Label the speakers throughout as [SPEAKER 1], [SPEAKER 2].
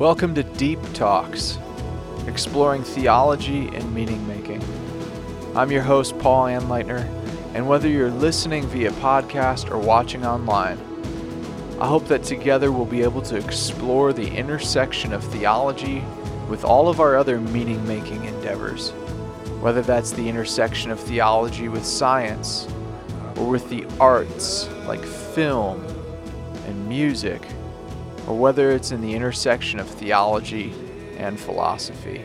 [SPEAKER 1] Welcome to Deep Talks, exploring theology and meaning making. I'm your host, Paul Anleitner, and whether you're listening via podcast or watching online, I hope that together we'll be able to explore the intersection of theology with all of our other meaning making endeavors, whether that's the intersection of theology with science or with the arts like film and music or whether it's in the intersection of theology and philosophy.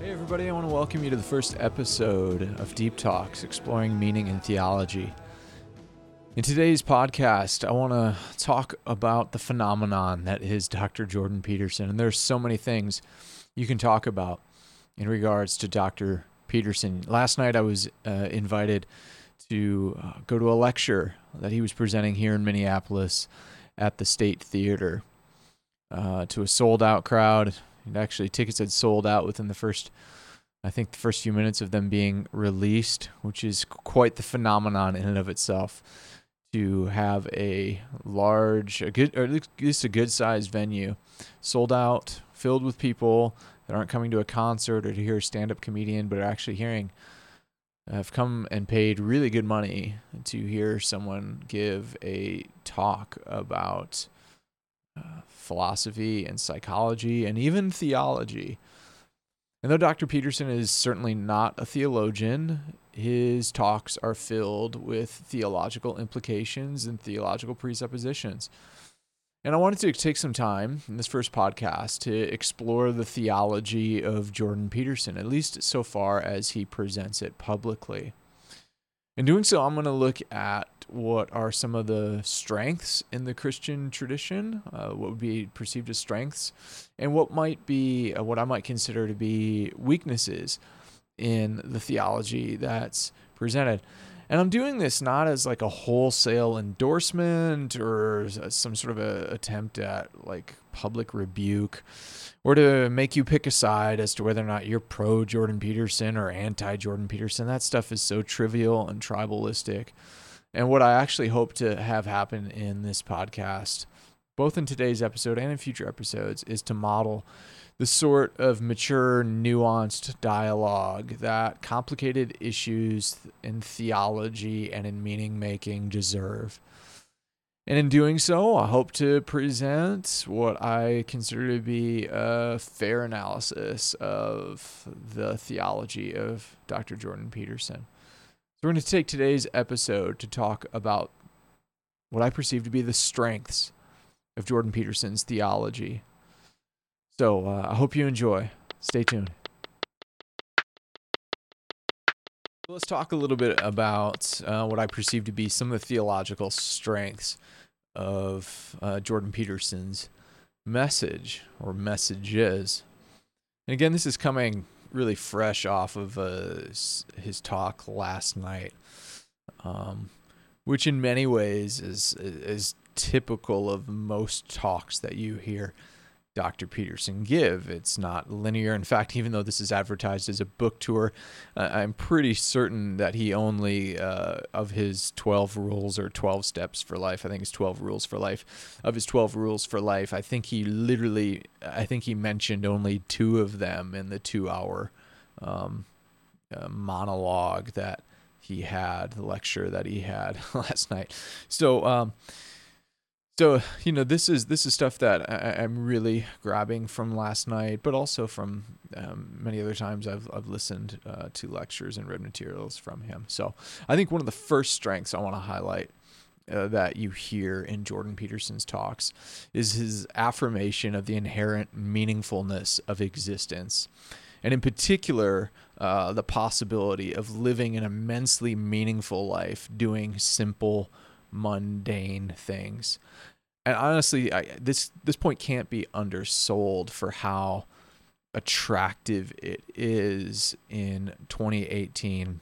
[SPEAKER 1] Hey, everybody, I want to welcome you to the first episode of Deep Talks Exploring Meaning in Theology. In today's podcast, I want to talk about the phenomenon that is Dr. Jordan Peterson. And there's so many things you can talk about in regards to Dr. Peterson. Last night, I was uh, invited to uh, go to a lecture that he was presenting here in Minneapolis at the State Theater uh, to a sold out crowd. And actually, tickets had sold out within the first, I think, the first few minutes of them being released, which is quite the phenomenon in and of itself. To have a large, a good, or at least a good sized venue, sold out, filled with people that aren't coming to a concert or to hear a stand up comedian, but are actually hearing have come and paid really good money to hear someone give a talk about uh, philosophy and psychology and even theology. And though Dr. Peterson is certainly not a theologian, his talks are filled with theological implications and theological presuppositions. And I wanted to take some time in this first podcast to explore the theology of Jordan Peterson, at least so far as he presents it publicly. In doing so, I'm going to look at what are some of the strengths in the Christian tradition, uh, what would be perceived as strengths, and what might be uh, what I might consider to be weaknesses in the theology that's presented. And I'm doing this not as like a wholesale endorsement or uh, some sort of a attempt at like public rebuke or to make you pick a side as to whether or not you're pro Jordan Peterson or anti Jordan Peterson. That stuff is so trivial and tribalistic. And what I actually hope to have happen in this podcast, both in today's episode and in future episodes, is to model the sort of mature, nuanced dialogue that complicated issues in theology and in meaning making deserve. And in doing so, I hope to present what I consider to be a fair analysis of the theology of Dr. Jordan Peterson. So, we're going to take today's episode to talk about what I perceive to be the strengths of Jordan Peterson's theology so uh, I hope you enjoy. Stay tuned. Let's talk a little bit about uh, what I perceive to be some of the theological strengths of uh, Jordan Peterson's message or messages. And again, this is coming really fresh off of uh, his talk last night, um, which in many ways is is typical of most talks that you hear Dr. Peterson give. It's not linear. In fact, even though this is advertised as a book tour, uh, I'm pretty certain that he only, uh, of his 12 rules or 12 steps for life, I think it's 12 rules for life, of his 12 rules for life, I think he literally, I think he mentioned only two of them in the two hour um, uh, monologue that he had, the lecture that he had last night. So, um, so you know this is this is stuff that I, am really grabbing from last night, but also from um, many other times I've I've listened uh, to lectures and read materials from him. So I think one of the first strengths I want to highlight uh, that you hear in Jordan Peterson's talks is his affirmation of the inherent meaningfulness of existence, and in particular. Uh, the possibility of living an immensely meaningful life doing simple, mundane things. And honestly, I, this this point can't be undersold for how attractive it is in 2018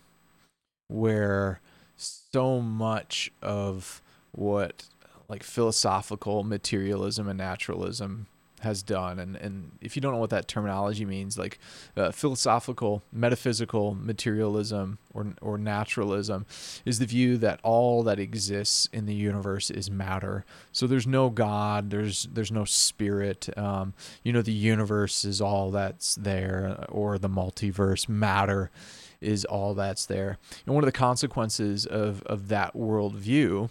[SPEAKER 1] where so much of what like philosophical materialism and naturalism has done. And, and if you don't know what that terminology means, like uh, philosophical, metaphysical materialism or, or naturalism is the view that all that exists in the universe is matter. So there's no God, there's, there's no spirit. Um, you know, the universe is all that's there, or the multiverse, matter is all that's there. And one of the consequences of, of that worldview,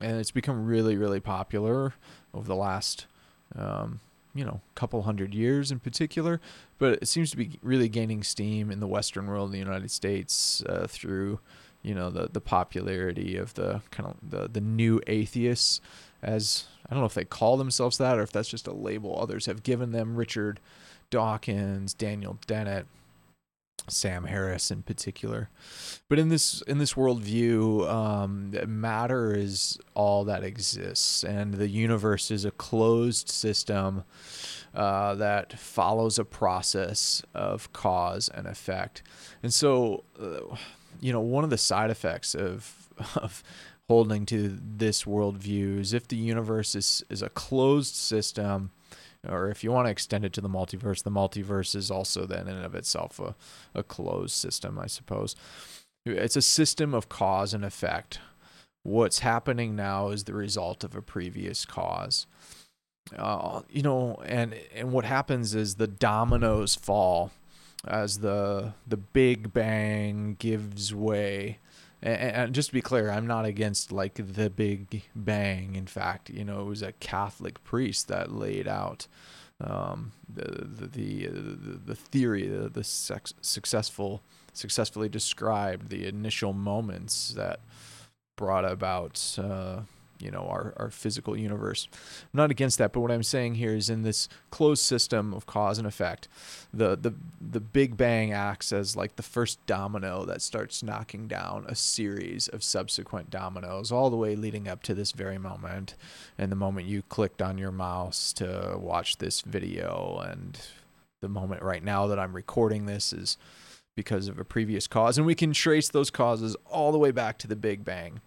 [SPEAKER 1] and it's become really, really popular over the last um, you know, couple hundred years in particular, but it seems to be really gaining steam in the Western world, in the United States, uh, through, you know, the the popularity of the kind of the the new atheists, as I don't know if they call themselves that or if that's just a label others have given them. Richard Dawkins, Daniel Dennett, Sam Harris in particular. But in this in this worldview, um, matter is all that exists, and the universe is a closed system uh, that follows a process of cause and effect. And so, uh, you know, one of the side effects of of holding to this worldview is if the universe is is a closed system or if you want to extend it to the multiverse, the multiverse is also then in and of itself a, a closed system, I suppose. It's a system of cause and effect. What's happening now is the result of a previous cause. Uh, you know, and and what happens is the dominoes fall as the the Big Bang gives way and, just to be clear, I'm not against like the Big Bang. In fact, you know, it was a Catholic priest that laid out um, the, the, the the theory, the, the sex, successful successfully described the initial moments that brought about uh, you know our, our physical universe. I'm not against that but what i'm saying here is in this closed system of cause and effect the the the big bang acts as like the first domino that starts knocking down a series of subsequent dominoes all the way leading up to this very moment and the moment you clicked on your mouse to watch this video. And the moment right now that i'm recording this is because of a previous cause. And we can trace those causes all the way back to the big bang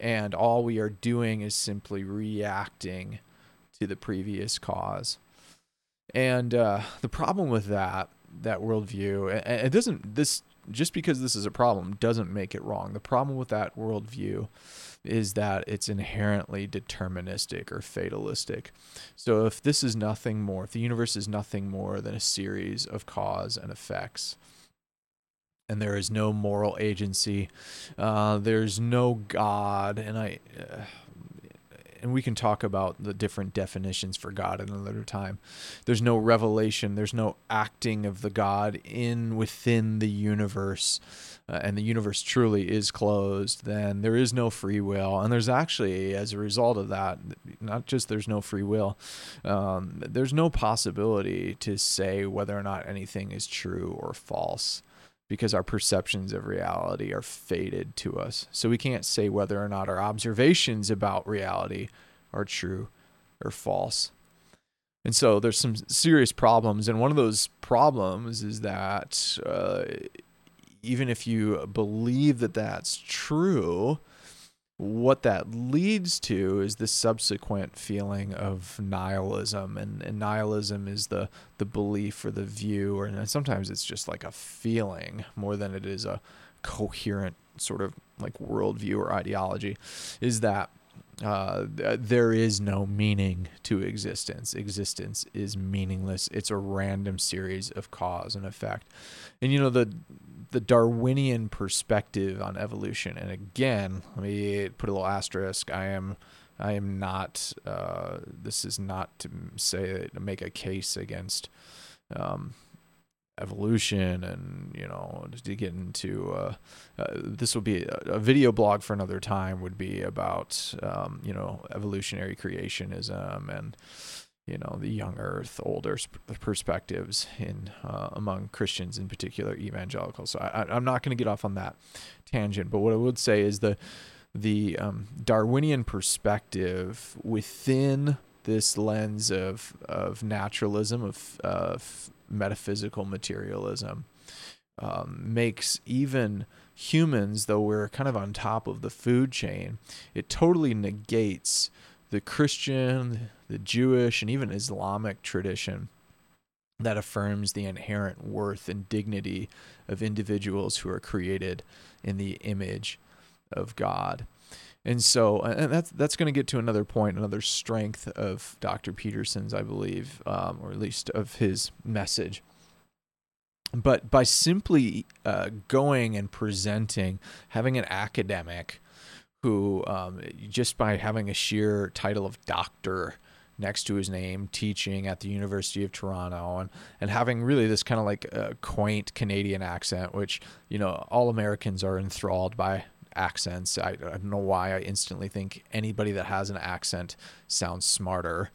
[SPEAKER 1] and all we are doing is simply reacting to the previous cause. And uh, the problem with that that worldview, it doesn't this just because this is a problem doesn't make it wrong. The problem with that worldview is that it's inherently deterministic or fatalistic. So if this is nothing more, if the universe is nothing more than a series of cause and effects, and there is no moral agency. Uh, there's no God, and I. Uh, and we can talk about the different definitions for God at another time. There's no revelation. There's no acting of the God in within the universe, uh, and the universe truly is closed. Then there is no free will, and there's actually, as a result of that, not just there's no free will, um, there's no possibility to say whether or not anything is true or false because our perceptions of reality are faded to us. So we can't say whether or not our observations about reality are true or false. And so there's some serious problems. And one of those problems is that uh, even if you believe that that's true, what that leads to is the subsequent feeling of nihilism and, and, nihilism is the the belief or the view or and sometimes it's just like a feeling more than it is a coherent sort of like worldview or ideology is that uh, there is no meaning to existence. Existence is meaningless. It's a random series of cause and effect. And you know the the Darwinian perspective on evolution. And again, let me put a little asterisk. I am I am not. Uh, this is not to say to make a case against um, evolution and you know to get into uh, uh, this will be a, a, video blog for another time would be about um, you know evolutionary creationism and you know the young earth older perspectives in uh, among christians in particular evangelicals. So I, am not going to get off on that tangent but what i would say is the the um, darwinian perspective within this lens of of naturalism of, of metaphysical materialism um, makes even humans though we're kind of on top of the food chain it totally negates the Christian, the Jewish, and even Islamic tradition that affirms the inherent worth and dignity of individuals who are created in the image of God. And so, and that's that's going to get to another point, another strength of Dr. Peterson's, I believe, um, or at least of his message. But by simply uh, going and presenting, having an academic who, um, just by having a sheer title of doctor next to his name, teaching at the University of Toronto, and and having really this kind of like quaint Canadian accent, which you know all Americans are enthralled by accents. I, I don't know why I instantly think anybody that has an accent sounds smarter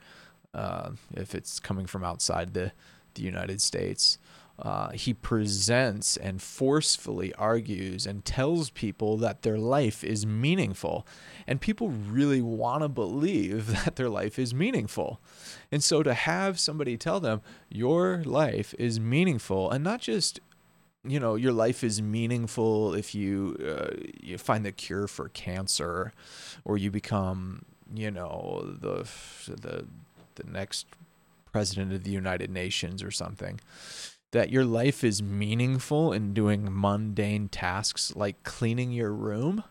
[SPEAKER 1] uh, if it's coming from outside the the United States. Uh, he presents and forcefully argues and tells people that their life is meaningful. And people really want to believe that their life is meaningful. And so to have somebody tell them, your life is meaningful, and not just you know your life is meaningful if you uh, you find the cure for cancer or you become you know the the the next president of the United Nations or something that your life is meaningful in doing mundane tasks like cleaning your room,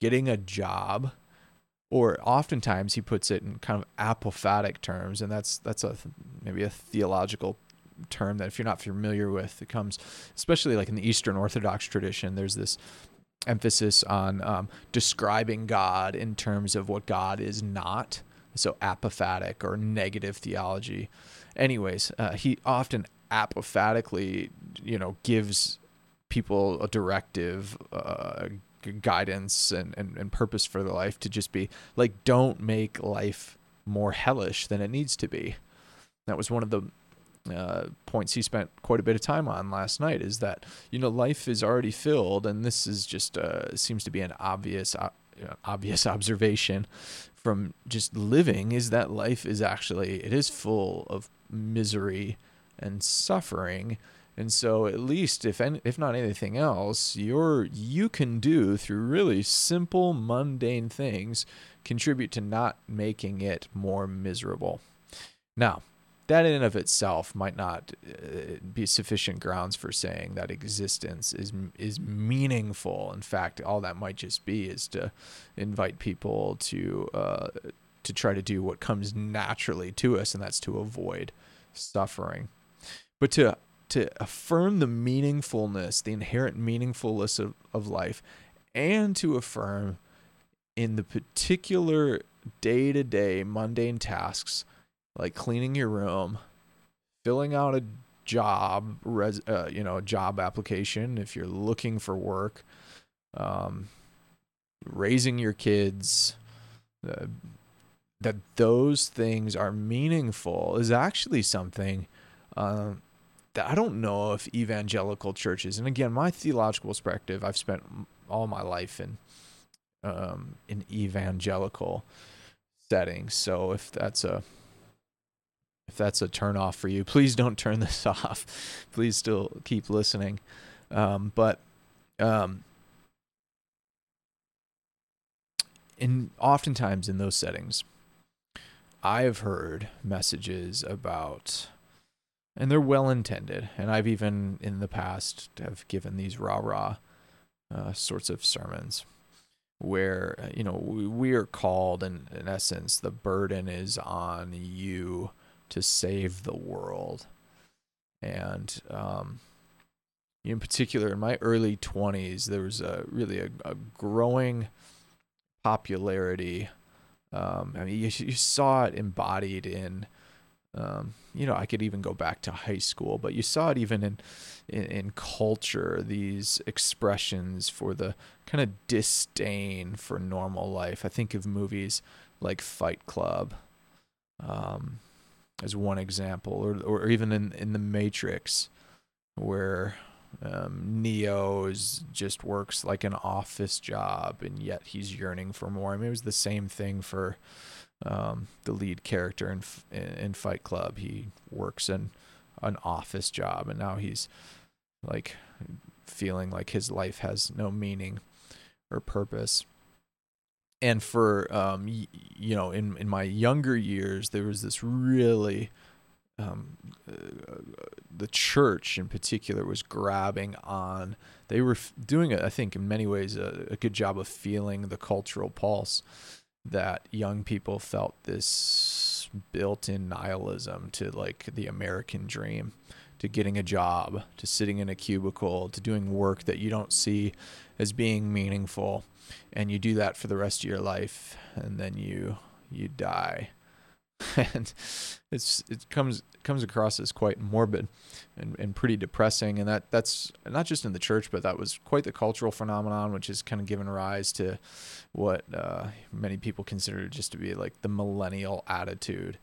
[SPEAKER 1] getting a job, or oftentimes he puts it in kind of apophatic terms, and that's that's a maybe a theological term that if you're not familiar with, it comes especially like in the Eastern Orthodox tradition. There's this emphasis on um, describing God in terms of what God is not. So apophatic or negative theology. Anyways, uh, he often apophatically, you know, gives people a directive, uh, guidance, and, and, and purpose for their life to just be like, don't make life more hellish than it needs to be. That was one of the uh, points he spent quite a bit of time on last night is that you know life is already filled and this is just uh, seems to be an obvious uh, obvious observation from just living is that life is actually it is full of misery and suffering. And so, at least if any, if not anything else, you're you can do through really simple, mundane things contribute to not making it more miserable. Now, that in and of itself might not uh, be sufficient grounds for saying that existence is is meaningful. In fact, all that might just be is to invite people to uh, to try to do what comes naturally to us, and that's to avoid suffering but to to affirm the meaningfulness, the inherent meaningfulness of, of life, and to affirm in the particular day to day mundane tasks like cleaning your room, filling out a job, res, uh, you know, job application if you're looking for work, um, raising your kids, uh, that those things are meaningful is actually something um, that I don't know if evangelical churches, and again, my theological perspective, I've spent all my life in um, in evangelical settings. So if that's a if that's a turn off for you, please don't turn this off. please still keep listening. Um, but um, in oftentimes in those settings, I have heard messages about and they're well intended. And I've even in the past have given these rah rah uh, sorts of sermons where uh, you know we, we are called, and in essence, the burden is on you to save the world. And um, in particular, in my early 20s, there was a really a, a growing popularity. Um, I mean, you, you saw it embodied in um, you know, I could even go back to high school, but you saw it even in, in, in culture, these expressions for the kind of disdain for normal life. I think of movies like Fight Club um, as one example, or, or even in, in The Matrix, where um, Neo is just works like an office job, and yet he's yearning for more. I mean, it was the same thing for um, the lead character in, in Fight Club. He works in an office job, and now he's like feeling like his life has no meaning or purpose. And for um, y- you know, in in my younger years, there was this really um, uh, the church in particular was grabbing on. They were f- doing, I think, in many ways, a, a, good job of feeling the cultural pulse that young people felt this built-in nihilism to like the American dream, to getting a job, to sitting in a cubicle, to doing work that you don't see as being meaningful, and you do that for the rest of your life, and then you you die. And it's it comes comes across as quite morbid and, and pretty depressing and that that's not just in the church but that was quite the cultural phenomenon which has kind of given rise to what uh, many people consider just to be like the millennial attitude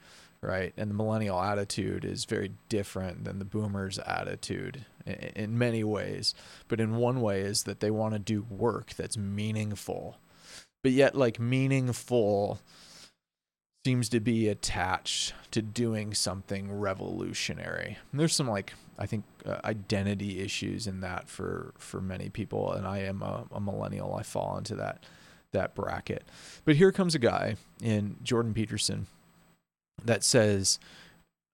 [SPEAKER 1] right and the millennial attitude is very different than the boomers attitude in, many ways but in one way is that they want to do work that's meaningful but yet like meaningful seems to be attached to doing something revolutionary. And there's some like I think uh, identity issues in that for for many people, and I am a, a millennial. I fall into that that bracket. But here comes a guy in Jordan Peterson that says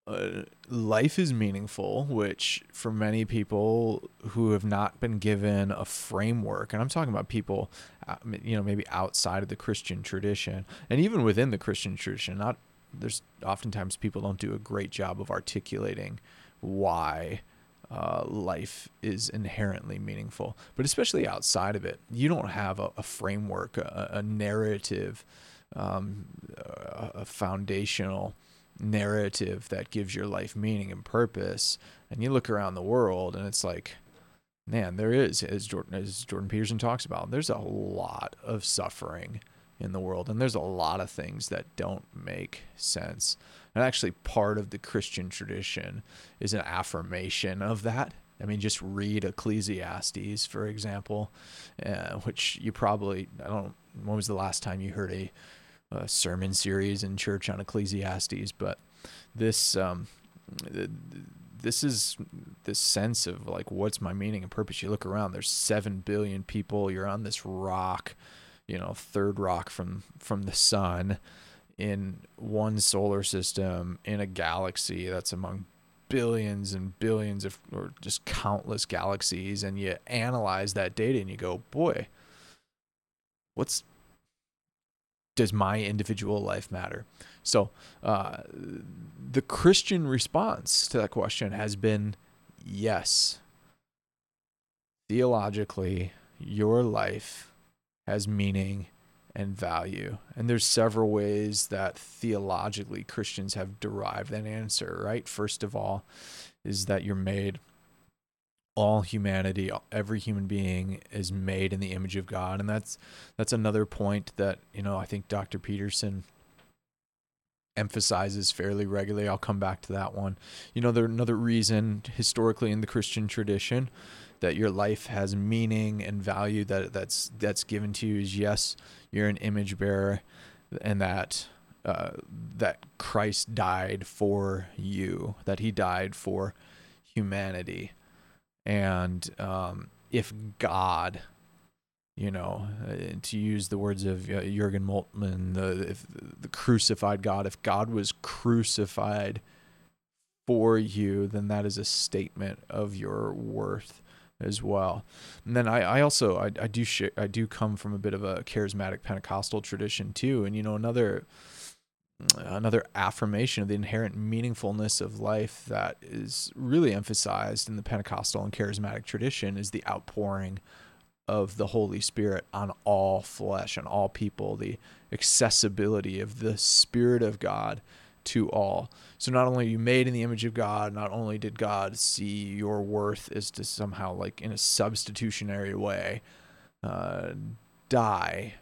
[SPEAKER 1] uh, life is meaningful, which for many people who have not been given a framework, and I'm talking about people, uh, you know, maybe outside of the Christian tradition, and even within the Christian tradition, not there's oftentimes people don't do a great job of articulating why uh, life is inherently meaningful, but especially outside of it, you don't have a, a framework, a, a narrative, um, a, foundational narrative that gives your life meaning and purpose. And you look around the world and it's like, man, there is, as Jordan, as Jordan Peterson talks about, there's a lot of suffering in the world. And there's a lot of things that don't make sense. And actually, part of the Christian tradition is an affirmation of that. I mean, just read Ecclesiastes, for example, uh, which you probably, I don't, when was the last time you heard a a sermon series in church on Ecclesiastes, but this um, this is this sense of like what's my meaning and purpose. You look around, there's seven billion people. You're on this rock, you know, third rock from from the sun, in one solar system in a galaxy that's among billions and billions of or just countless galaxies and you analyze that data and you go boy what's does my individual life matter? So, uh, the Christian response to that question has been yes. Theologically, your life has meaning and value. And there's several ways that theologically Christians have derived that answer, right? First of all, is that you're made all humanity every human being is made in the image of god. And that's that's another point that you know i think dr peterson emphasizes fairly regularly. I'll come back to that one. You know there's another reason historically in the christian tradition that your life has meaning and value that that's that's given to you is yes you're an image bearer and that uh, that christ died for you that he died for humanity and um, if God, you know, uh, to use the words of uh, Jurgen Moltmann, the if, the crucified God, if God was crucified for you, then that is a statement of your worth as well. And then I, I also I, I do sh- I do come from a bit of a charismatic Pentecostal tradition too, and you know another another affirmation of the inherent meaningfulness of life that is really emphasized in the Pentecostal and charismatic tradition is the outpouring of the Holy Spirit on all flesh, on all people, the accessibility of the Spirit of God to all. So not only are you made in the image of God, not only did God see your worth as to somehow like in a substitutionary way uh, die,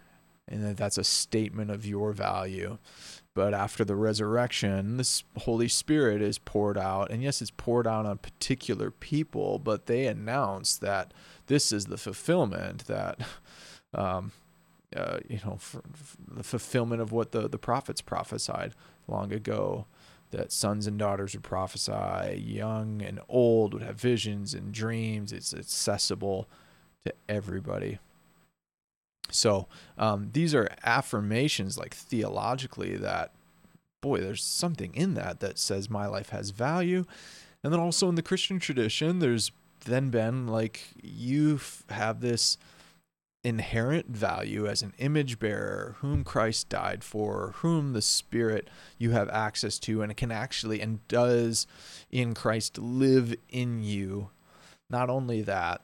[SPEAKER 1] and that that's a statement of your value, but after the resurrection, this Holy Spirit is poured out. And yes, it's poured out on particular people, but they announce that this is the fulfillment that, um, uh, you know, for, for the fulfillment of what the, the prophets prophesied long ago that sons and daughters would prophesy, young and old would have visions and dreams. It's accessible to everybody. So um, these are affirmations, like theologically, that boy, there's something in that that says my life has value. And then also in the Christian tradition, there's then been like you have this inherent value as an image bearer whom Christ died for, whom the Spirit you have access to, and it can actually and does in Christ live in you. Not only that,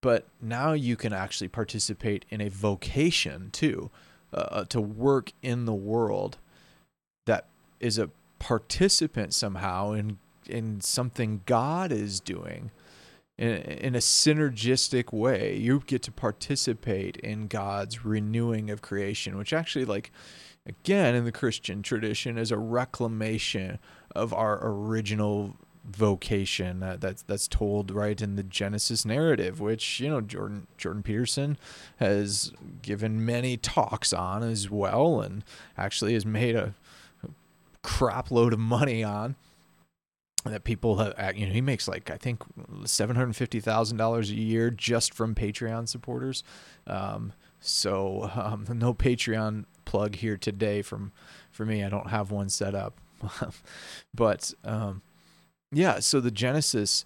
[SPEAKER 1] but now you can actually participate in a vocation too, uh, to work in the world that is a participant somehow in in something God is doing in, in a synergistic way. You get to participate in God's renewing of creation, which actually, like, again, in the Christian tradition, is a reclamation of our original vocation uh, that's that's told right in the Genesis narrative, which you know Jordan Jordan Peterson has given many talks on as well, and actually has made a crap load of money on that people have, you know, he makes like I think seven hundred fifty thousand dollars a year just from Patreon supporters. Um, so um, no Patreon plug here today from for me. I don't have one set up, but um, yeah. So the Genesis,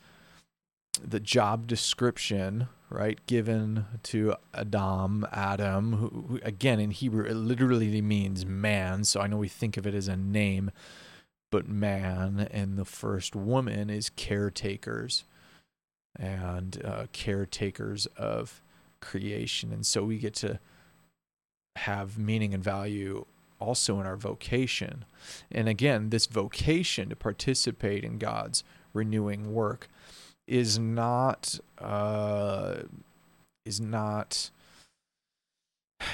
[SPEAKER 1] the job description, right, given to Adam, Adam, who, who again in Hebrew it literally means man. So I know we think of it as a name but man and the first woman is caretakers and uh, caretakers of creation. And so we get to have meaning and value also in our vocation. And again, this vocation to participate in God's renewing work is not uh, is not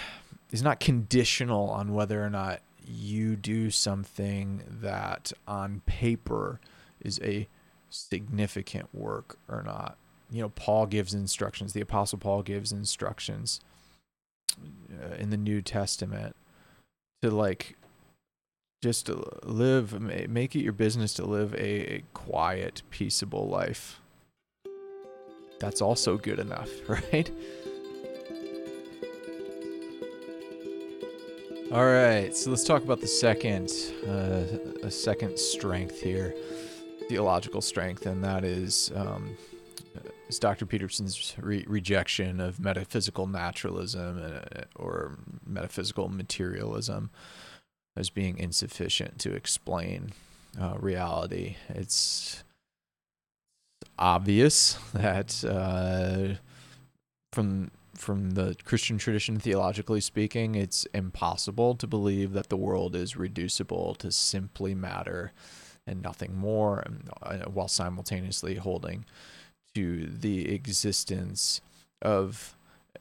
[SPEAKER 1] is not conditional on whether or not you do something that on paper is a significant work or not. You know, Paul gives instructions, the Apostle Paul gives instructions uh, in the New Testament to like just live, make it your business to live a, a quiet, peaceable life. That's also good enough, right? All right, so let's talk about the second, uh, a second strength here, theological strength, and that is um, is Dr. Peterson's re- rejection of metaphysical naturalism uh, or metaphysical materialism as being insufficient to explain uh, reality. It's obvious that uh, from from the Christian tradition, theologically speaking, it's impossible to believe that the world is reducible to simply matter and nothing more, uh, while simultaneously holding to the existence of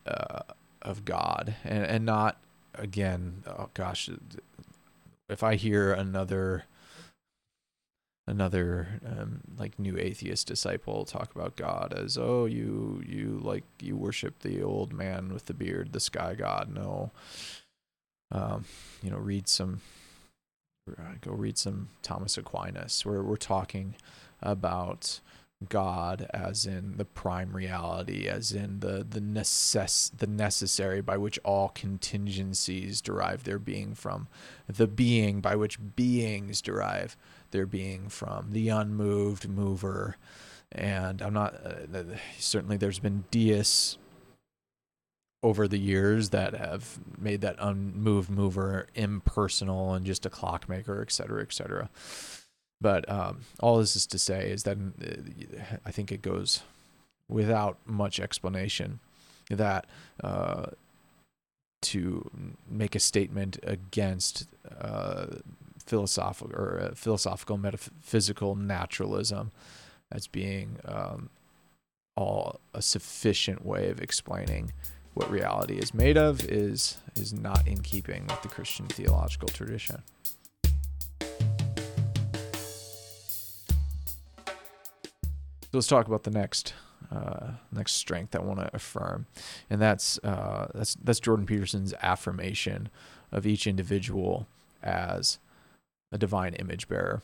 [SPEAKER 1] uh, of God and and not again. Oh gosh, if I hear another another um, like new atheist disciple talk about God as oh you you like you worship the old man with the beard the sky god no um, you know read some go read some Thomas Aquinas where we're talking about God as in the prime reality as in the the necess the necessary by which all contingencies derive their being from the being by which beings derive their being from, the unmoved mover. And I'm not, uh, certainly there's been deists over the years that have made that unmoved mover impersonal and just a clockmaker, et cetera, et cetera. But um, all this is to say is that uh, I think it goes without much explanation that uh, to make a statement against uh, philosophical or uh, philosophical metaphysical naturalism as being um, all a sufficient way of explaining what reality is made of is is not in keeping with the Christian theological tradition. Let's talk about the next uh, next strength I want to affirm, and that's uh, that's that's Jordan Peterson's affirmation of each individual as a divine image bearer.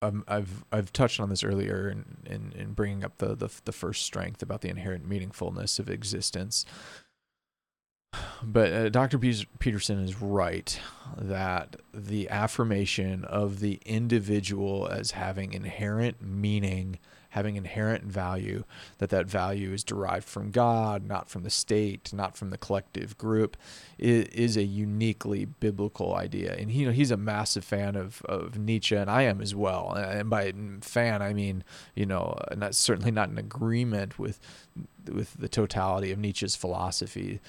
[SPEAKER 1] Um, I've I've touched on this earlier in, in, in bringing up the, the the first strength about the inherent meaningfulness of existence. But uh, Dr. Peterson is right that the affirmation of the individual as having inherent meaning, having inherent value, that that value is derived from God, not from the state, not from the collective group, is, is a uniquely biblical idea. And you know, he's a massive fan of, of Nietzsche, and I am as well. And by fan, I mean you know, not certainly not in agreement with with the totality of Nietzsche's philosophy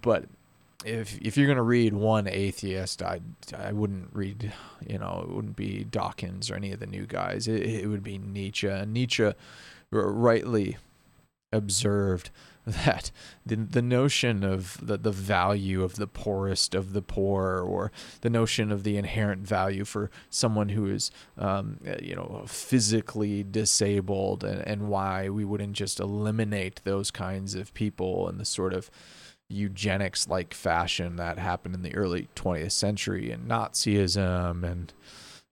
[SPEAKER 1] but if if you're gonna read one atheist, I I wouldn't read you know it wouldn't be Dawkins or any of the new guys. It, it would be Nietzsche. And Nietzsche rightly observed that the the notion of the the value of the poorest of the poor, or the notion of the inherent value for someone who is um, you know physically disabled, and, and why we wouldn't just eliminate those kinds of people and the sort of eugenics like fashion that happened in the early 20th century and Nazism and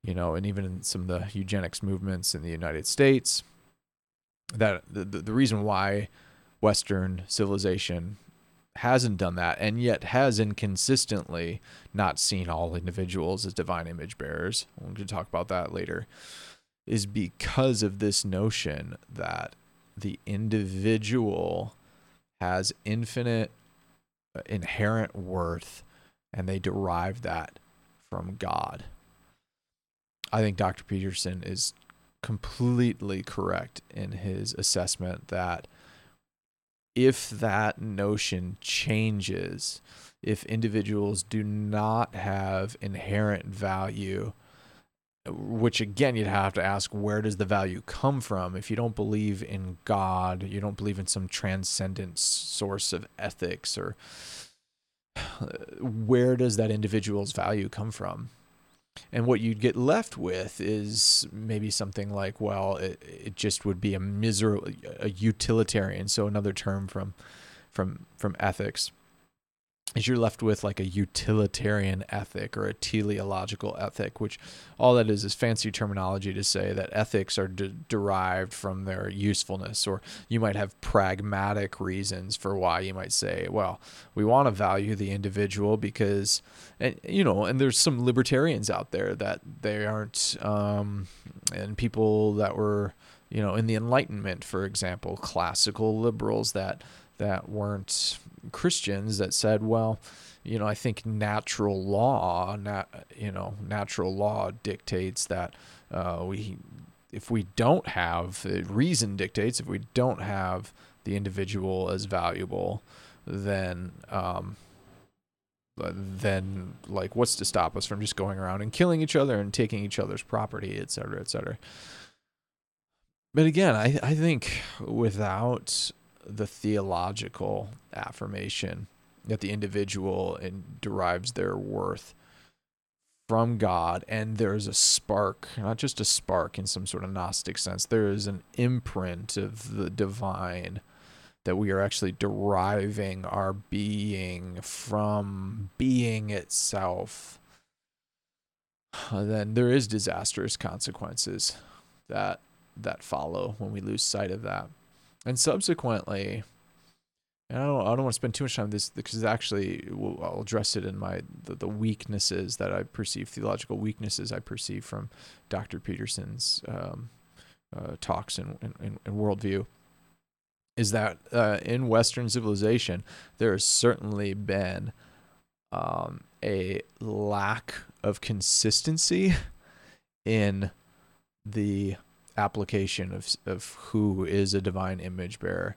[SPEAKER 1] you know and even in some of the eugenics movements in the United States that the, the reason why western civilization hasn't done that and yet has inconsistently not seen all individuals as divine image bearers we're going to talk about that later is because of this notion that the individual has infinite inherent worth and they derive that from God. I think Dr. Peterson is completely correct in his assessment that if that notion changes, if individuals do not have inherent value, which again you'd have to ask where does the value come from? If you don't believe in god you don't believe in some transcendent source of ethics or where does that individual's value come from? And what you'd get left with is maybe something like well it, it just would be a miserable a utilitarian so another term from from from ethics is you're left with like a utilitarian ethic or a teleological ethic, which all that is is fancy terminology to say that ethics are de- derived from their usefulness. Or you might have pragmatic reasons for why you might say, well, we want to value the individual because, and you know, and there's some libertarians out there that they aren't, um, and people that were, you know, in the Enlightenment, for example, classical liberals that that weren't Christians that said, well, you know, I think natural law, nat, you know, natural law dictates that uh, we, if we don't have reason dictates if we don't have the individual as valuable, then um, then like what's to stop us from just going around and killing each other and taking each other's property, et cetera, et cetera. But again, I, I think without the theological affirmation that the individual derives their worth from God, and there's a spark, not just a spark in some sort of Gnostic sense, there is an imprint of the divine that we are actually deriving our being from being itself, then there is disastrous consequences that that follow when we lose sight of that and subsequently, and I don't I don't want to spend too much time this because actually I'll address it in my the, the weaknesses that I perceive theological weaknesses I perceive from Dr. Peterson's um, uh, talks and, and, and worldview is that uh, in Western civilization there has certainly been um, a lack of consistency in the application of of who is a divine image bearer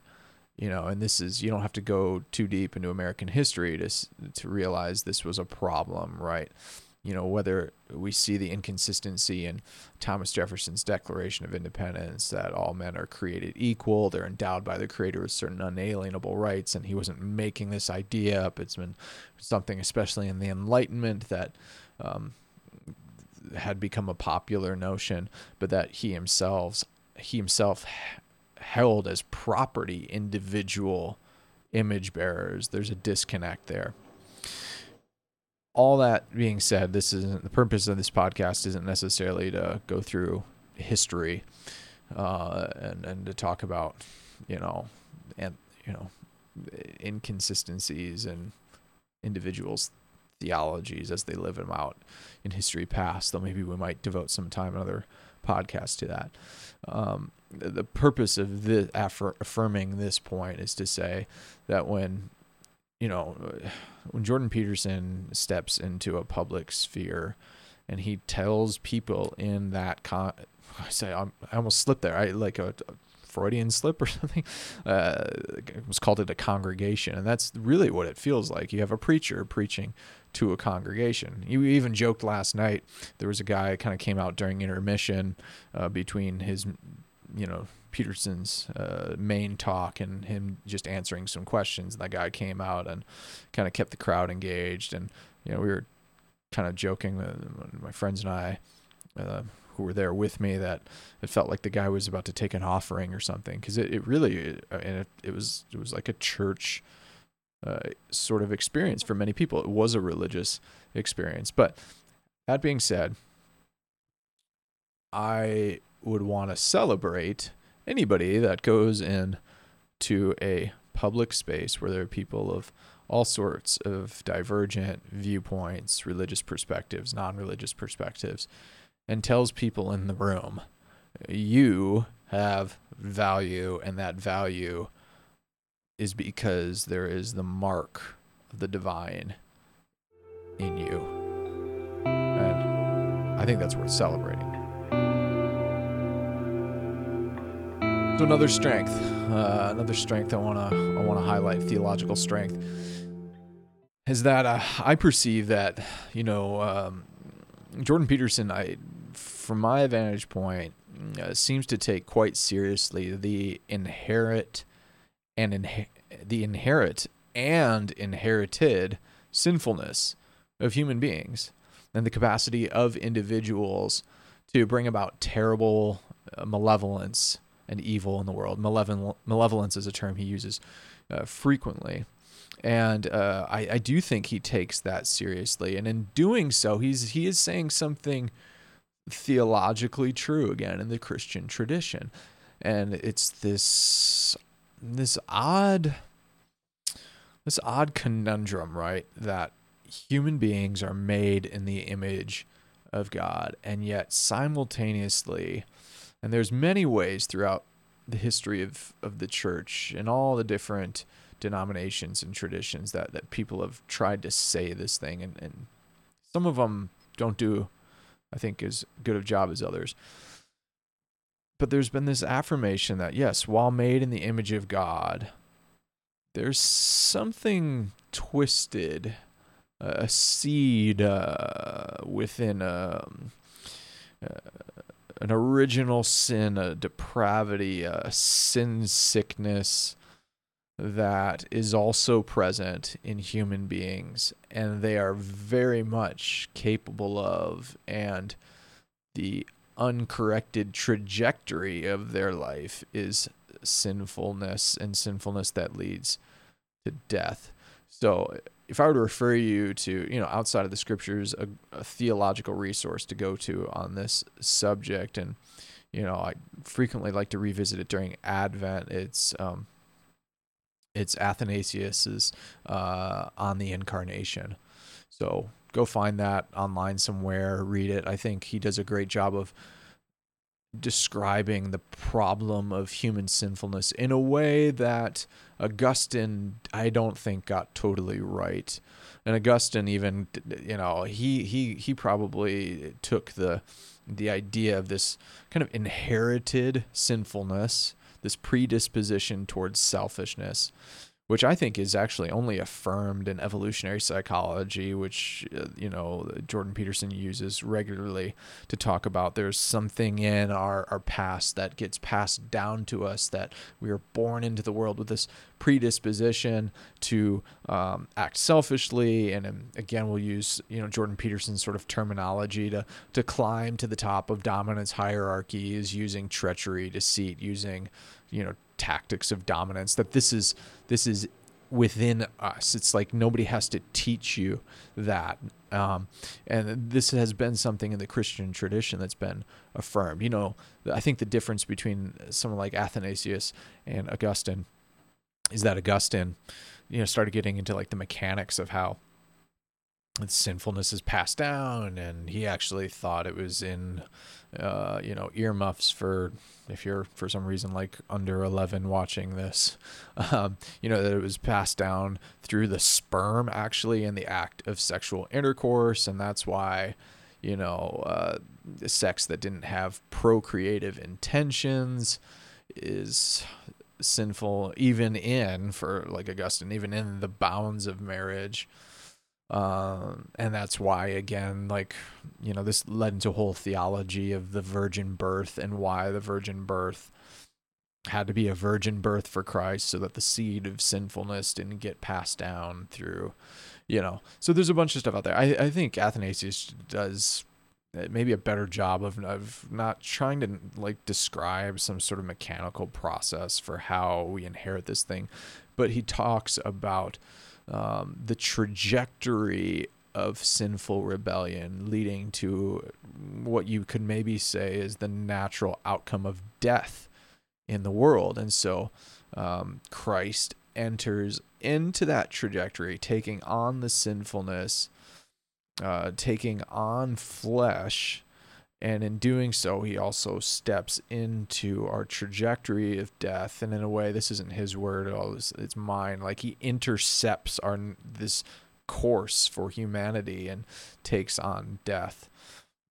[SPEAKER 1] you know and this is you don't have to go too deep into american history to to realize this was a problem right? You know whether we see the inconsistency in thomas jefferson's declaration of independence that all men are created equal they're endowed by the creator with certain unalienable rights and he wasn't making this idea up it's been something especially in the enlightenment that um, had become a popular notion, but that he himself he himself held as property individual image bearers. There's a disconnect there. All that being said, this isn't the purpose of this podcast isn't necessarily to go through history uh, and and to talk about you know and you know inconsistencies and individuals' theologies as they live them out in history past. Though maybe we might devote some time another podcast to that. Um, the purpose of this affir- affirming this point is to say that when you know when Jordan Peterson steps into a public sphere and he tells people in that con- I say I'm, i almost slipped there I like a Freudian slip or something uh, it was called it a congregation and that's really what it feels like you have a preacher preaching to a congregation. You even joked last night. There was a guy kind of came out during intermission uh, between his, you know, Peterson's uh, main talk and him just answering some questions. And that guy came out and kind of kept the crowd engaged. And you know, we were kind of joking, uh, my friends and I, uh, who were there with me, that it felt like the guy was about to take an offering or something because it, it really uh, and it, it was it was like a church uh, sort of experience for many people. It was a religious experience. But that being said, I would want to celebrate anybody that goes in to a public space where there are people of all sorts of divergent viewpoints, religious perspectives, non religious perspectives, and tells people in the room, you have value, and that value is because there is the mark of the divine in you. And I think that's worth celebrating. So another strength, uh, another strength I want to I want to highlight theological strength is that uh, I perceive that you know um, Jordan Peterson, I from my vantage point, uh, seems to take quite seriously the inherent and inhe- the inherent and inherited sinfulness of human beings and the capacity of individuals to bring about terrible uh, malevolence and evil in the world. Malevolence, malevolence is a term he uses uh, frequently. And uh, I, I do think he takes that seriously. And in doing so, he's he is saying something theologically true again in the Christian tradition. And it's this this odd this odd conundrum, right? That human beings are made in the image of God and yet simultaneously and there's many ways throughout the history of, of the church and all the different denominations and traditions that, that people have tried to say this thing and, and some of them don't do I think as good a job as others. But there's been this affirmation that yes, while made in the image of God, there's something twisted, a seed uh, within a, um, uh, an original sin, a depravity, a sin sickness that is also present in human beings, and they are very much capable of and the uncorrected trajectory of their life is sinfulness and sinfulness that leads to death. So, if I were to refer you to, you know, outside of the scriptures, a, a theological resource to go to on this subject, and you know, I frequently like to revisit it during Advent. It's um, it's Athanasius's uh, on the Incarnation. So go find that online somewhere, read it. I think he does a great job of describing the problem of human sinfulness in a way that Augustine I don't think got totally right. And Augustine even you know, he he he probably took the the idea of this kind of inherited sinfulness, this predisposition towards selfishness which I think is actually only affirmed in evolutionary psychology, which, uh, you know, Jordan Peterson uses regularly to talk about there's something in our, our past that gets passed down to us, that we are born into the world with this predisposition to um, act selfishly. And um, again, we'll use, you know, Jordan Peterson's sort of terminology to, to climb to the top of dominance hierarchies using treachery, deceit, using, you know, tactics of dominance that this is this is within us. It's like nobody has to teach you that. Um, and this has been something in the christian tradition that's been affirmed. You know i think the difference between someone like athanasius and augustine is that augustine you know started getting into like the mechanics of how sinfulness is passed down, and he actually thought it was in, uh, you know, earmuffs for if you're for some reason like under 11 watching this, um, you know, that it was passed down through the sperm actually in the act of sexual intercourse, and that's why, you know, uh, sex that didn't have procreative intentions is sinful even in for like Augustine even in the bounds of marriage um, and that's why again like you know this led into a whole theology of the virgin birth and why the virgin birth had to be a virgin birth for Christ so that the seed of sinfulness didn't get passed down through you know. So there's a bunch of stuff out there. I, I think Athanasius does uh, maybe a better job of, of not trying to like describe some sort of mechanical process for how we inherit this thing but he talks about um, the trajectory of sinful rebellion leading to what you could maybe say is the natural outcome of death in the world. And so um, Christ enters into that trajectory, taking on the sinfulness, uh, taking on flesh. And in doing so, he also steps into our trajectory of death. And in a way, this isn't his word at all; it's, it's mine. Like he intercepts our this course for humanity and takes on death,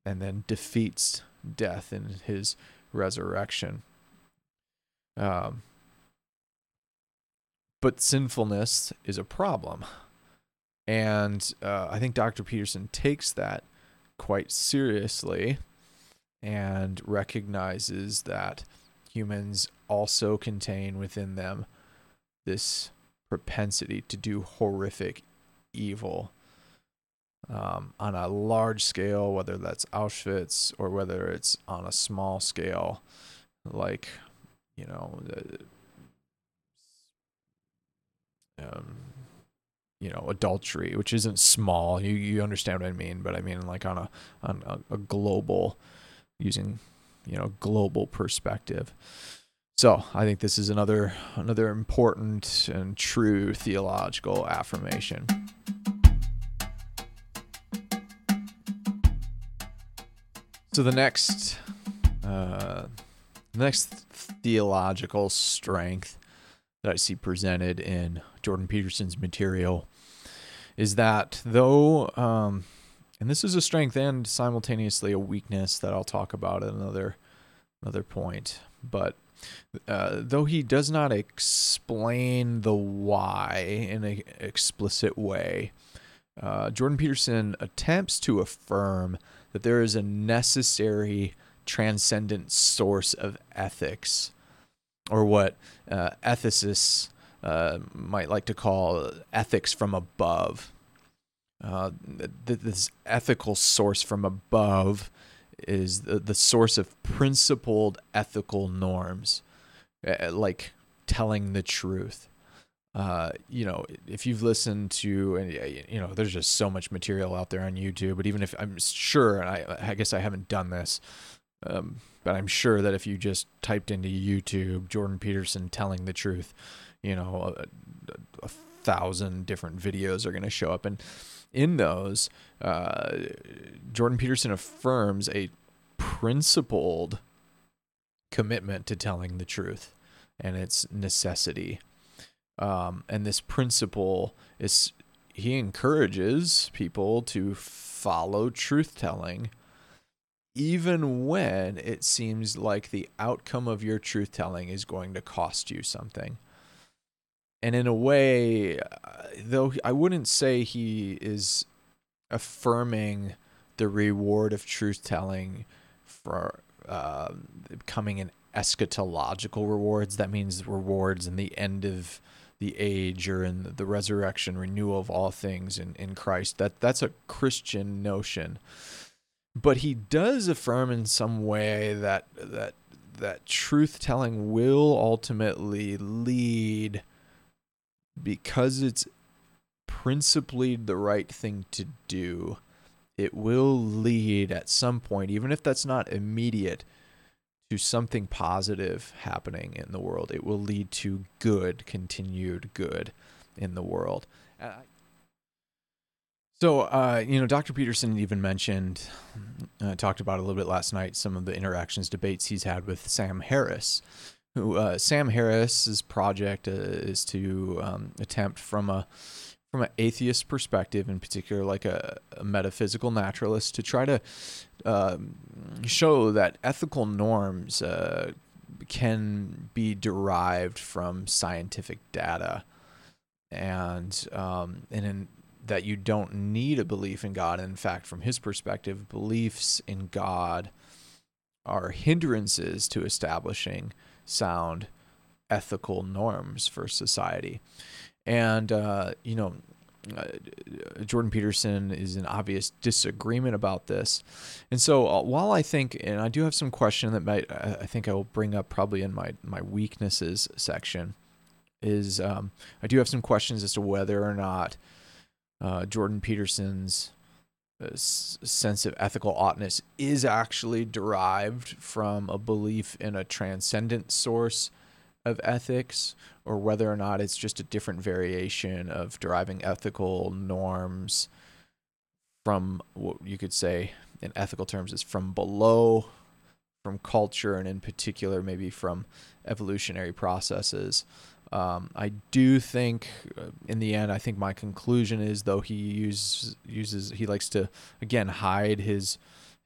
[SPEAKER 1] and then defeats death in his resurrection. Um, but sinfulness is a problem. And uh, I think Dr. Peterson takes that quite seriously and recognizes that humans also contain within them this propensity to do horrific evil um, on a large scale, whether that's Auschwitz or whether it's on a small scale, like, you know, um, you know adultery which isn't small. You you understand what i mean but i mean like on a on a, a global using you know global perspective. So i think this is another another important and true theological affirmation. So the next uh next theological strength that I see presented in Jordan Peterson's material is that though, um, and this is a strength and simultaneously a weakness that I'll talk about at another another point, but uh, though he does not explain the why in an explicit way, uh, Jordan Peterson attempts to affirm that there is a necessary transcendent source of ethics, or what uh, ethicists uh, might like to call ethics from above. Uh, th- this ethical source from above is the, the source of principled ethical norms, uh, like telling the truth. Uh, you know, if you've listened to, and you know, there's just so much material out there on YouTube. But even if I'm sure, I, I guess I haven't done this, um, but I'm sure that if you just typed into YouTube Jordan Peterson telling the truth, you know, a, a thousand different videos are going to show up. And in those, uh, Jordan Peterson affirms a principled commitment to telling the truth and its necessity. Um, and this principle is he encourages people to follow truth telling even when it seems like the outcome of your truth telling is going to cost you something. And in a way, though I wouldn't say he is affirming the reward of truth telling for uh, coming in eschatological rewards, that means rewards in the end of the age or in the resurrection, renewal of all things in, in Christ. That that's a Christian notion but he does affirm in some way that that that truth telling will ultimately lead because it's principally the right thing to do it will lead at some point even if that's not immediate to something positive happening in the world it will lead to good continued good in the world So, uh, you know, Dr. Peterson even mentioned, uh, talked about a little bit last night, some of the interactions, debates he's had with Sam Harris. Uh, Sam Harris's project uh, is to um, attempt from a from an atheist perspective, in particular, like a, a metaphysical naturalist, to try to um, show that ethical norms uh, can be derived from scientific data, and um, and in, that you don't need a belief in God. In fact, from his perspective, beliefs in God are hindrances to establishing sound ethical norms for society. And, uh, you know, uh, Jordan Peterson is in obvious disagreement about this. And so uh, while I think, and I do have some question that might, I think I will bring up probably in my, my weaknesses section, is um, I do have some questions as to whether or not uh, Jordan Peterson's uh, sense of ethical oughtness is actually derived from a belief in a transcendent source of ethics or whether or not it's just a different variation of deriving ethical norms from what you could say in ethical terms is from below from culture and in particular maybe from evolutionary processes um, I do think, uh, in the end, I think my conclusion is though he uses uses he likes to again hide his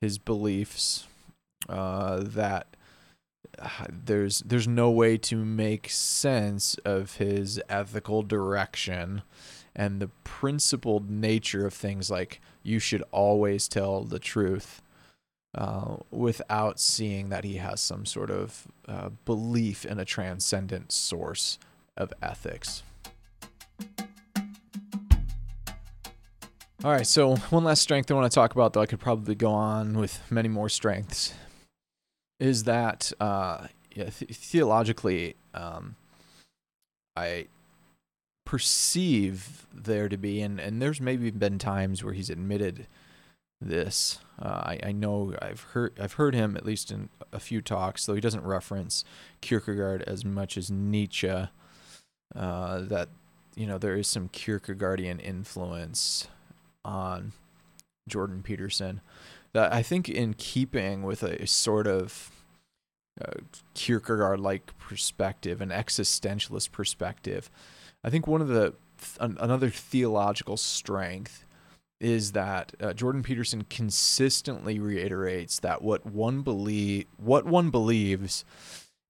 [SPEAKER 1] his beliefs uh, that there's there's no way to make sense of his ethical direction and the principled nature of things like you should always tell the truth uh, without seeing that he has some sort of uh, belief in a transcendent source of ethics. All right, so one last strength I want to talk about, though I could probably go on with many more strengths, is that uh, yeah, th- theologically, um, I perceive there to be, and, and there's maybe been times where he's admitted this. Uh, I, I know I've heard I've heard him at least in a few talks, though he doesn't reference Kierkegaard as much as Nietzsche. Uh, that you know there is some Kierkegaardian influence on Jordan Peterson that I think in keeping with a sort of uh, Kierkegaard like perspective, an existentialist perspective. I think one of the th- another theological strength is that uh, Jordan Peterson consistently reiterates that what one believe what one believes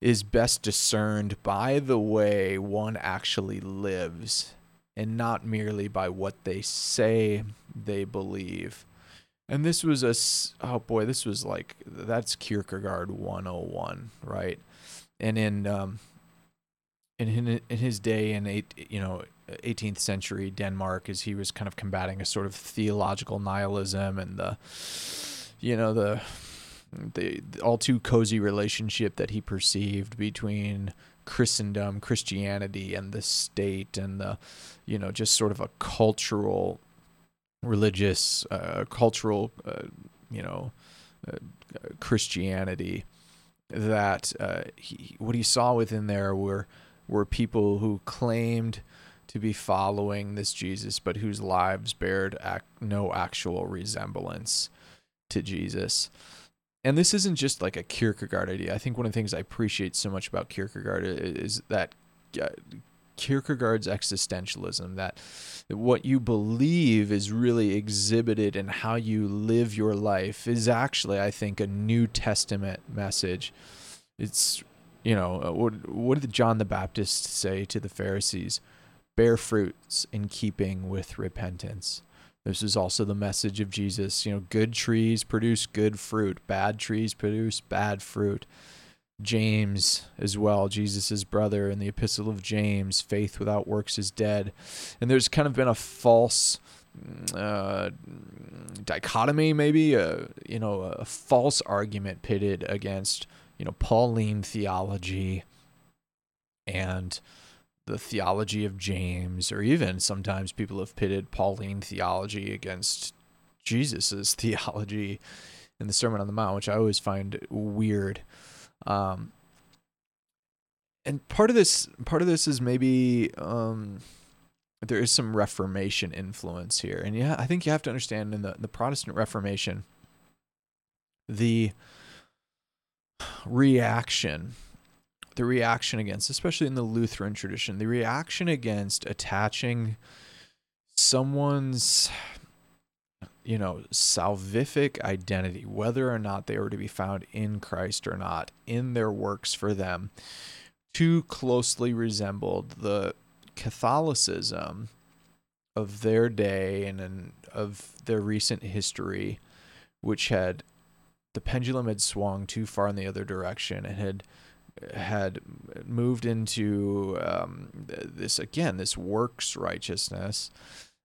[SPEAKER 1] is best discerned by the way one actually lives and not merely by what they say they believe. And this was a oh boy, this was like that's Kierkegaard 101, right? And in um in in his day in eight, you know, 18th century Denmark as he was kind of combating a sort of theological nihilism and the you know the the, all too cozy relationship that he perceived between Christendom, Christianity, and the state, and the, you know, just sort of a cultural, religious, uh, cultural, uh, you know, uh, Christianity. That uh, he, what he saw within there were were people who claimed to be following this Jesus, but whose lives bared ac- no actual resemblance to Jesus and this isn't just like a Kierkegaard idea. I think one of the things I appreciate so much about Kierkegaard is that uh, Kierkegaard's existentialism that what you believe is really exhibited in how you live your life is actually I think a New Testament message. It's you know uh, what what did John the Baptist say to the Pharisees? Bear fruits in keeping with repentance. This is also the message of Jesus. You know, good trees produce good fruit, bad trees produce bad fruit. James as well, Jesus' brother in the Epistle of James, faith without works is dead. And there's kind of been a false uh, dichotomy, maybe, a, you know, a false argument pitted against, you know, Pauline theology and the theology of James, or even sometimes people have pitted Pauline theology against Jesus's theology in the Sermon on the Mount, which I always find weird. Um, and part of this, part of this is maybe um, there is some Reformation influence here, and yeah, I think you have to understand in the the Protestant Reformation, the reaction the reaction against, especially in the Lutheran tradition, the reaction against attaching someone's you know salvific identity whether or not they were to be found in Christ or not in their works for them too closely resembled the Catholicism of their day and, of their recent history which had the pendulum had swung too far in the other direction and had had moved into um, this again this works righteousness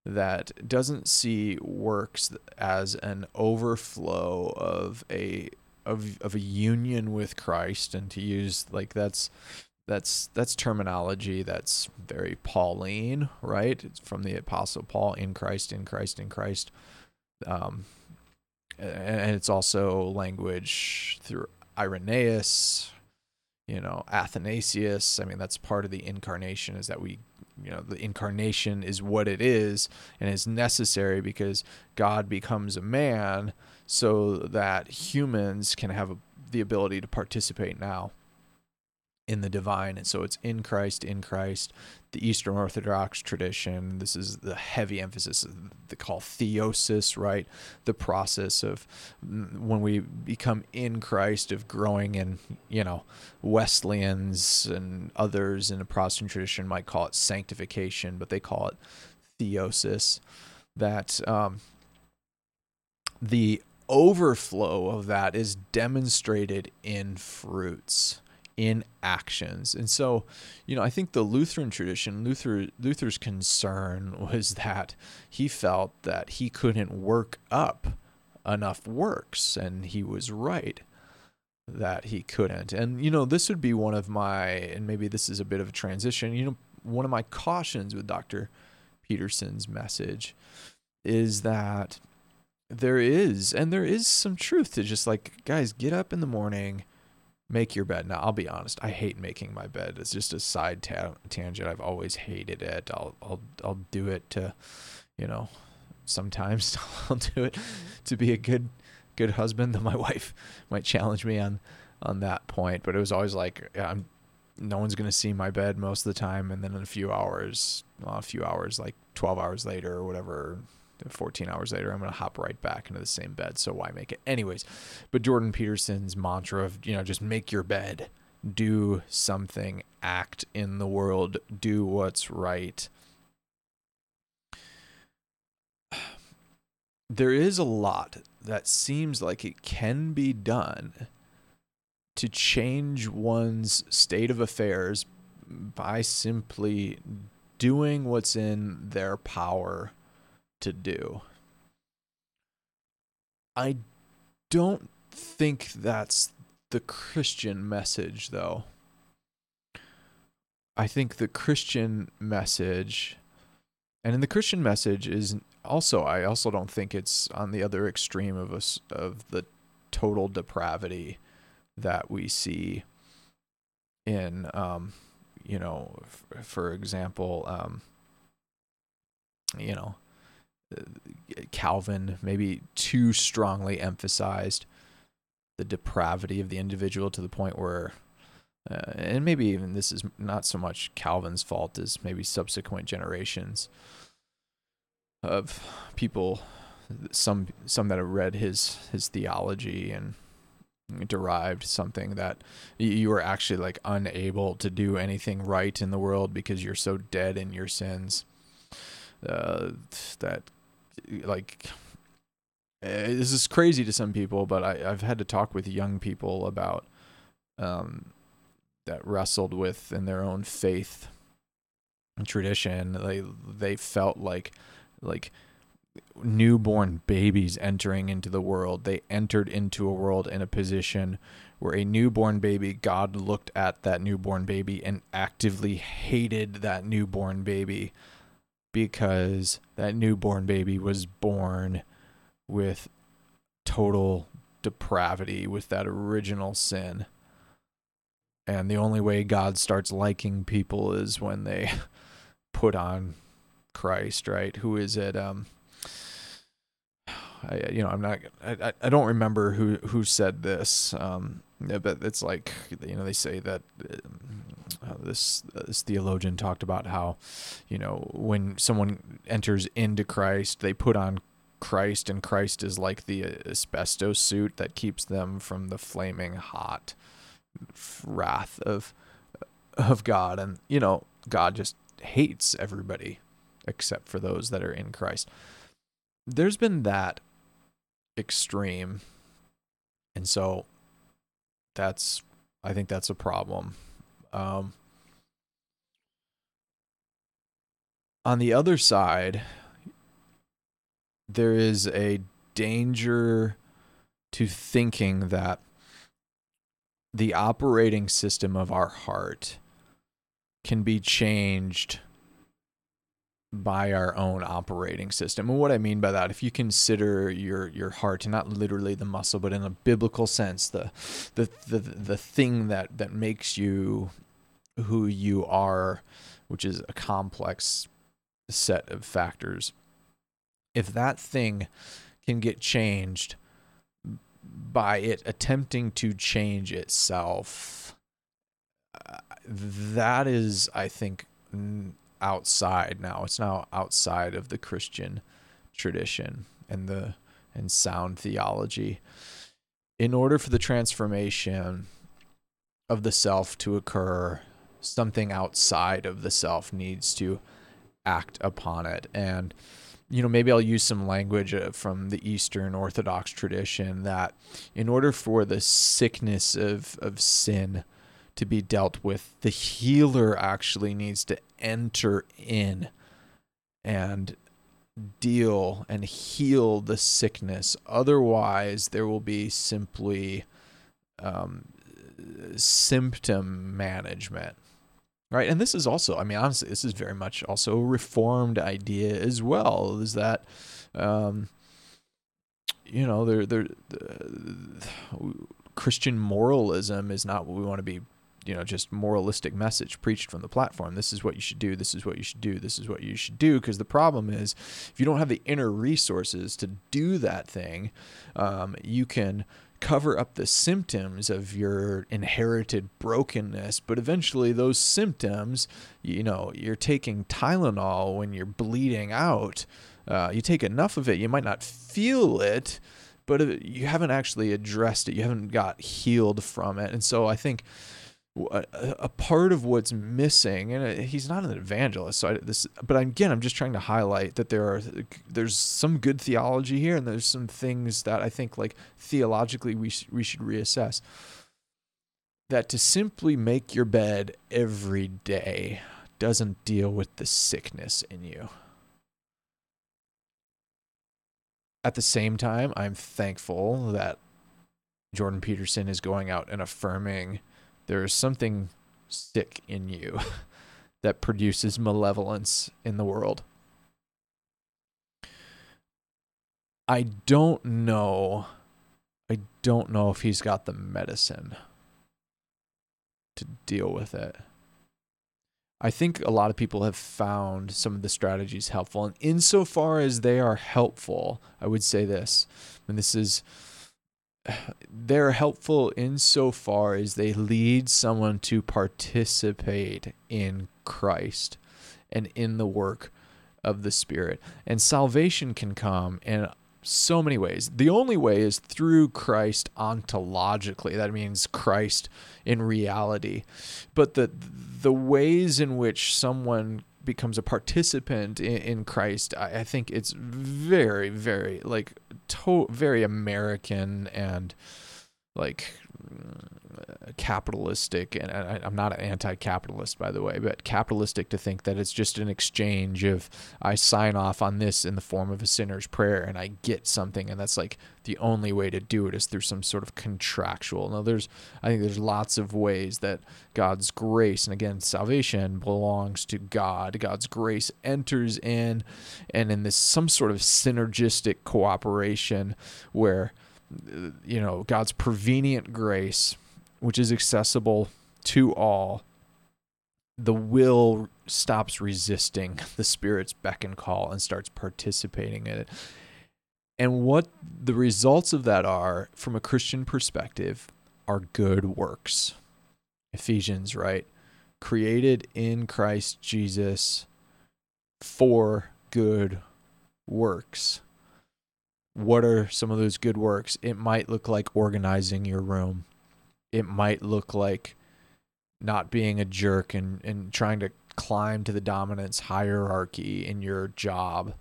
[SPEAKER 1] that doesn't see works as an overflow of a of of a union with Christ and to use like that's that's that's terminology that's very Pauline, right? It's from the apostle Paul in Christ in Christ in Christ. Um and it's also language through Irenaeus, you know, Athanasius. I mean, that's part of the incarnation is that we, you know, the incarnation is what it is and is necessary because God becomes a man so that humans can have a, the ability to participate now in the divine. And so it's in Christ, in Christ. The Eastern Orthodox tradition, this is the heavy emphasis they call theosis, right? The process of mm, when we become in Christ, of growing in, you know, Wesleyans and others in the Protestant tradition might call it sanctification, but they call it theosis. That um, the overflow of that is demonstrated in fruits in actions. And so, you know, I think the Lutheran tradition, Luther Luther's concern was that he felt that he couldn't work up enough works and he was right that he couldn't. And you know, this would be one of my and maybe this is a bit of a transition, you know, one of my cautions with Dr. Peterson's message is that there is and there is some truth to just like guys get up in the morning make your bed. Now, I'll be honest, I hate making my bed. It's just a side ta- tangent. I've always hated it. I'll I'll I'll do it to, you know, sometimes I'll do it to be a good good husband. Though my wife might challenge me on on that point, but it was always like I'm no one's gonna see my bed most of the time, and then in a few hours, well, a few hours, like twelve hours later or whatever, 14 hours later, I'm going to hop right back into the same bed. So why make it? Anyways, but Jordan Peterson's mantra of, you know, just make your bed, do something, act in the world, do what's right. There is a lot that seems like it can be done to change one's state of affairs by simply doing what's in their power to do. I don't think that's the Christian message, though. I think the Christian message, and in the Christian message is also, I also don't think it's on the other extreme of us of the total depravity that we see in, um, you know, f- for example, um, you know, Calvin maybe too strongly emphasized the depravity of the individual to the point where, uh, and maybe even this is not so much Calvin's fault as maybe subsequent generations of people, some some that have read his his theology and derived something that you are actually like unable to do anything right in the world because you're so dead in your sins. Uh, that like uh, this is crazy to some people, but I, I've had to talk with young people about um, that wrestled with in their own faith tradition. They they felt like like newborn babies entering into the world. They entered into a world in a position where a newborn baby, God looked at that newborn baby and actively hated that newborn baby because that newborn baby was born with total depravity, with that original sin. And the only way God starts liking people is when they put on Christ, right? Who is it? Um, I, you know, I'm not, I, I don't remember who, who said this. Um, but it's like, you know, they say that uh, uh this, uh, this theologian talked about how, you know, when someone enters into Christ, they put on Christ, and Christ is like the uh, asbestos suit that keeps them from the flaming hot wrath of of God. And you know, God just hates everybody except for those that are in Christ. There's been that extreme. And so that's I think that's a problem. Um, on the other side, there is a danger to thinking that the operating system of our heart can be changed by our own operating system. And what I mean by that, if you consider your your heart, not literally the muscle, but in a biblical sense, the the the, the thing that that makes you who you are, which is a complex set of factors. If that thing can get changed by it attempting to change itself, uh, that is, I think, outside now. It's now outside of the Christian tradition and the and sound theology. In order for the transformation of the self to occur, something outside of the self needs to act upon it. And you know, maybe I'll use some language uh, from the Eastern Orthodox tradition that in order for the sickness of, of sin to be dealt with, the healer actually needs to enter in and deal and heal the sickness. Otherwise, there will be simply um, symptom management. Right. And this is also, I mean, honestly, this is very much also a reformed idea as well, is that, um, you know, there, there, Christian moralism is not what we want to be you know just moralistic message preached from the platform. This is what you should do. This is what you should do. This is what you should do. Because the problem is if you don't have the inner resources to do that thing um, you can cover up the symptoms of your inherited brokenness but eventually those symptoms you know you're taking tylenol when you're bleeding out. Uh, you take enough of it you might not feel it but you haven't actually addressed it. You haven't got healed from it. And so i think a, a part of what's missing, and uh, he's not an evangelist. So I, this, but again, I'm just trying to highlight that there are there's some good theology here, and there's some things that I think like theologically we sh- we should reassess. That to simply make your bed every day doesn't deal with the sickness in you. At the same time, I'm thankful that Jordan Peterson is going out and affirming there is something sick in you that produces malevolence in the world. I don't know. I don't know if he's got the medicine to deal with it. I think a lot of people have found some of the strategies helpful. And insofar as they are helpful, I would say this, and this is they're helpful insofar as they lead someone to participate in Christ and in the work of the Spirit. And salvation can come in so many ways. The only way is through Christ ontologically. That means Christ in reality. But the the ways in which someone becomes a participant in, in Christ, I, I, think it's very, very like to- very American and like capitalistic and I, am not an anti-capitalist by the way but capitalistic to think that it's just an exchange of i sign off on this in the form of a sinner's prayer and i get something and that's like the only way to do it is through some sort of contractual. Now there's i think there's lots of ways that god's grace and again salvation belongs to god. God's grace enters in and in this some sort of synergistic cooperation where you know, God's prevenient grace, which is accessible to all, the will stops resisting the spirit's beck and call and starts participating in it. And what the results of that are, from a Christian perspective, are good works. Ephesians, right? Created in Christ Jesus for good works. What are some of those good works? It might look like organizing your room. It might look like not being a jerk and, and trying to climb to the dominance hierarchy in your job.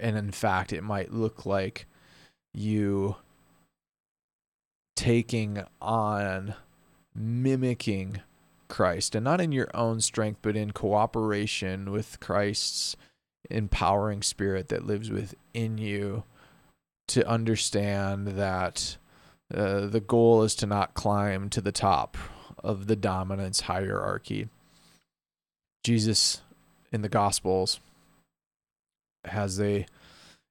[SPEAKER 1] And in fact, it might look like you taking on mimicking Christ and not in your own strength, but in cooperation with Christ's empowering spirit that lives within you to understand that uh, the goal is to not climb to the top of the dominance hierarchy. Jesus in the Gospels has a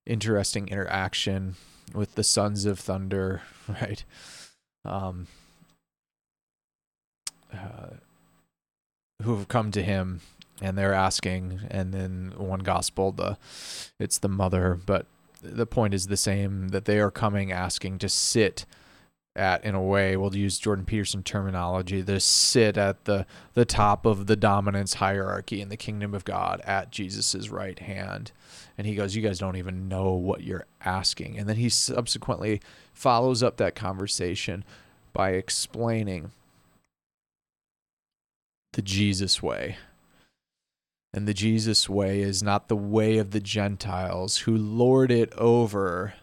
[SPEAKER 1] interesting interaction with the sons of thunder, right? Um, uh, who have come to him and they're asking and then one gospel the it's the mother but the point is the same that they are coming asking to sit at in a way we'll use jordan peterson terminology to sit at the the top of the dominance hierarchy in the kingdom of god at jesus's right hand. And he goes you guys don't even know what you're asking. And then he subsequently follows up that conversation by explaining the jesus way. And the jesus way is not the way of the gentiles who lord it over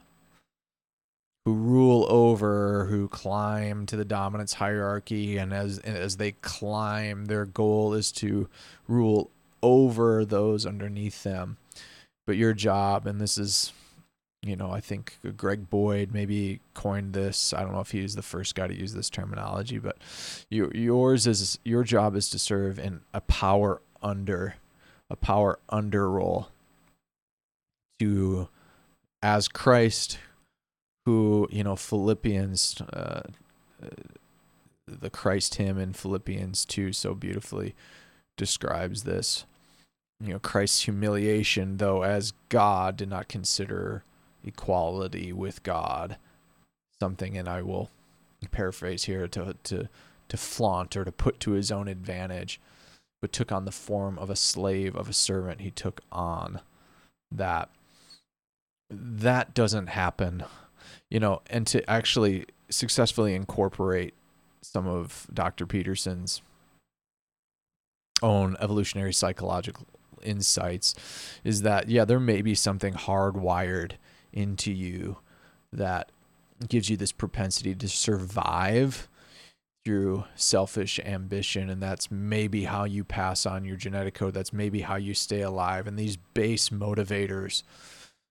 [SPEAKER 1] who rule over, who climb to the dominance hierarchy, and as as they climb, their goal is to rule over those underneath them. But your job, and this is, you know, I think Greg Boyd maybe coined this. I don't know if he was the first guy to use this terminology, but you, yours is your job is to serve in a power under, a power under role. To, as Christ who you know Philippians, uh, the Christ hymn in Philippians two so beautifully describes this. You know Christ's humiliation, though as God, did not consider equality with God something, and I will paraphrase here to to to flaunt or to put to his own advantage, but took on the form of a slave of a servant. He took on that. That doesn't happen you know, and to actually successfully incorporate some of Dr. Peterson's own evolutionary psychological insights is that yeah, there may be something hardwired into you that gives you this propensity to survive through selfish ambition and that's maybe how you pass on your genetic code that's maybe how you stay alive and these base motivators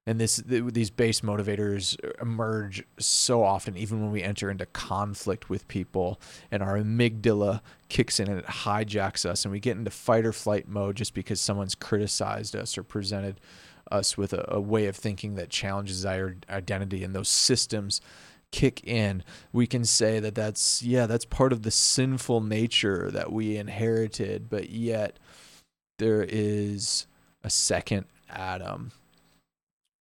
[SPEAKER 1] and this these base motivators emerge so often even when we enter into conflict with people and our amygdala kicks in and it hijacks us and we get into fight or flight mode just because someone's criticized us or presented us with a, a way of thinking that challenges our identity and those systems kick in. We can say that that's yeah that's part of the sinful nature that we inherited but yet there is a second adam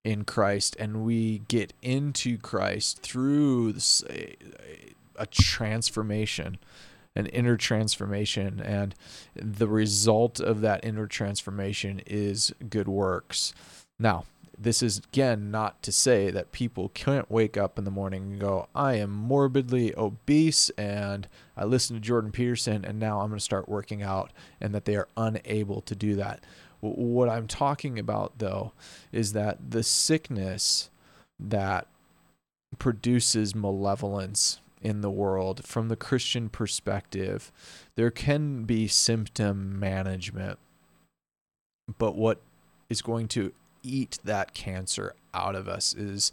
[SPEAKER 1] in Christ and we get into Christ through this, a, a transformation, an inner transformation. And the result of that inner transformation is good works. Now, this is again not to say that people can't wake up in the morning and go, I am morbidly obese and I listen to Jordan Peterson and now I'm going to start working out, and that they are unable to do that. What I'm talking about, though, is that the sickness that produces malevolence in the world from the Christian perspective, there can be symptom management. But what is going to eat that cancer out of us is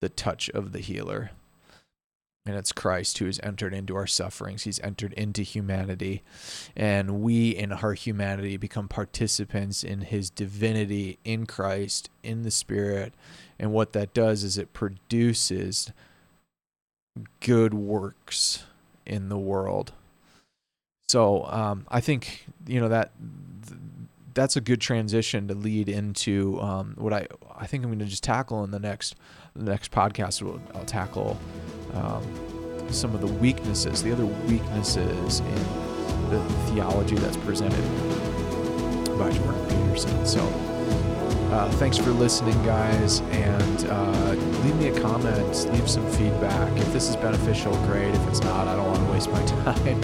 [SPEAKER 1] the touch of the healer. And it's Christ who has entered into our sufferings. He's entered into humanity. And we, in our humanity, become participants in his divinity in Christ, in the Spirit. And what that does is it produces good works in the world. So um, I think you know that that's a good transition to lead into um, what I I think I'm going to just tackle in the next the next podcast. I'll tackle um, some of the weaknesses, the other weaknesses in the theology that's presented by Jordan Peterson. So. Uh, thanks for listening, guys, and uh, leave me a comment, leave some feedback. If this is beneficial, great. If it's not, I don't want to waste my time.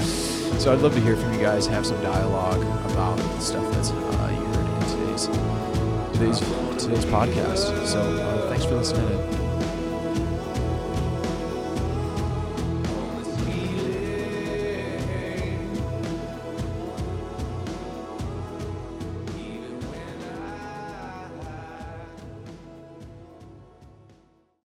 [SPEAKER 1] so I'd love to hear from you guys, have some dialogue about the stuff that's uh, you heard in today's today's today's podcast. So uh, thanks for listening.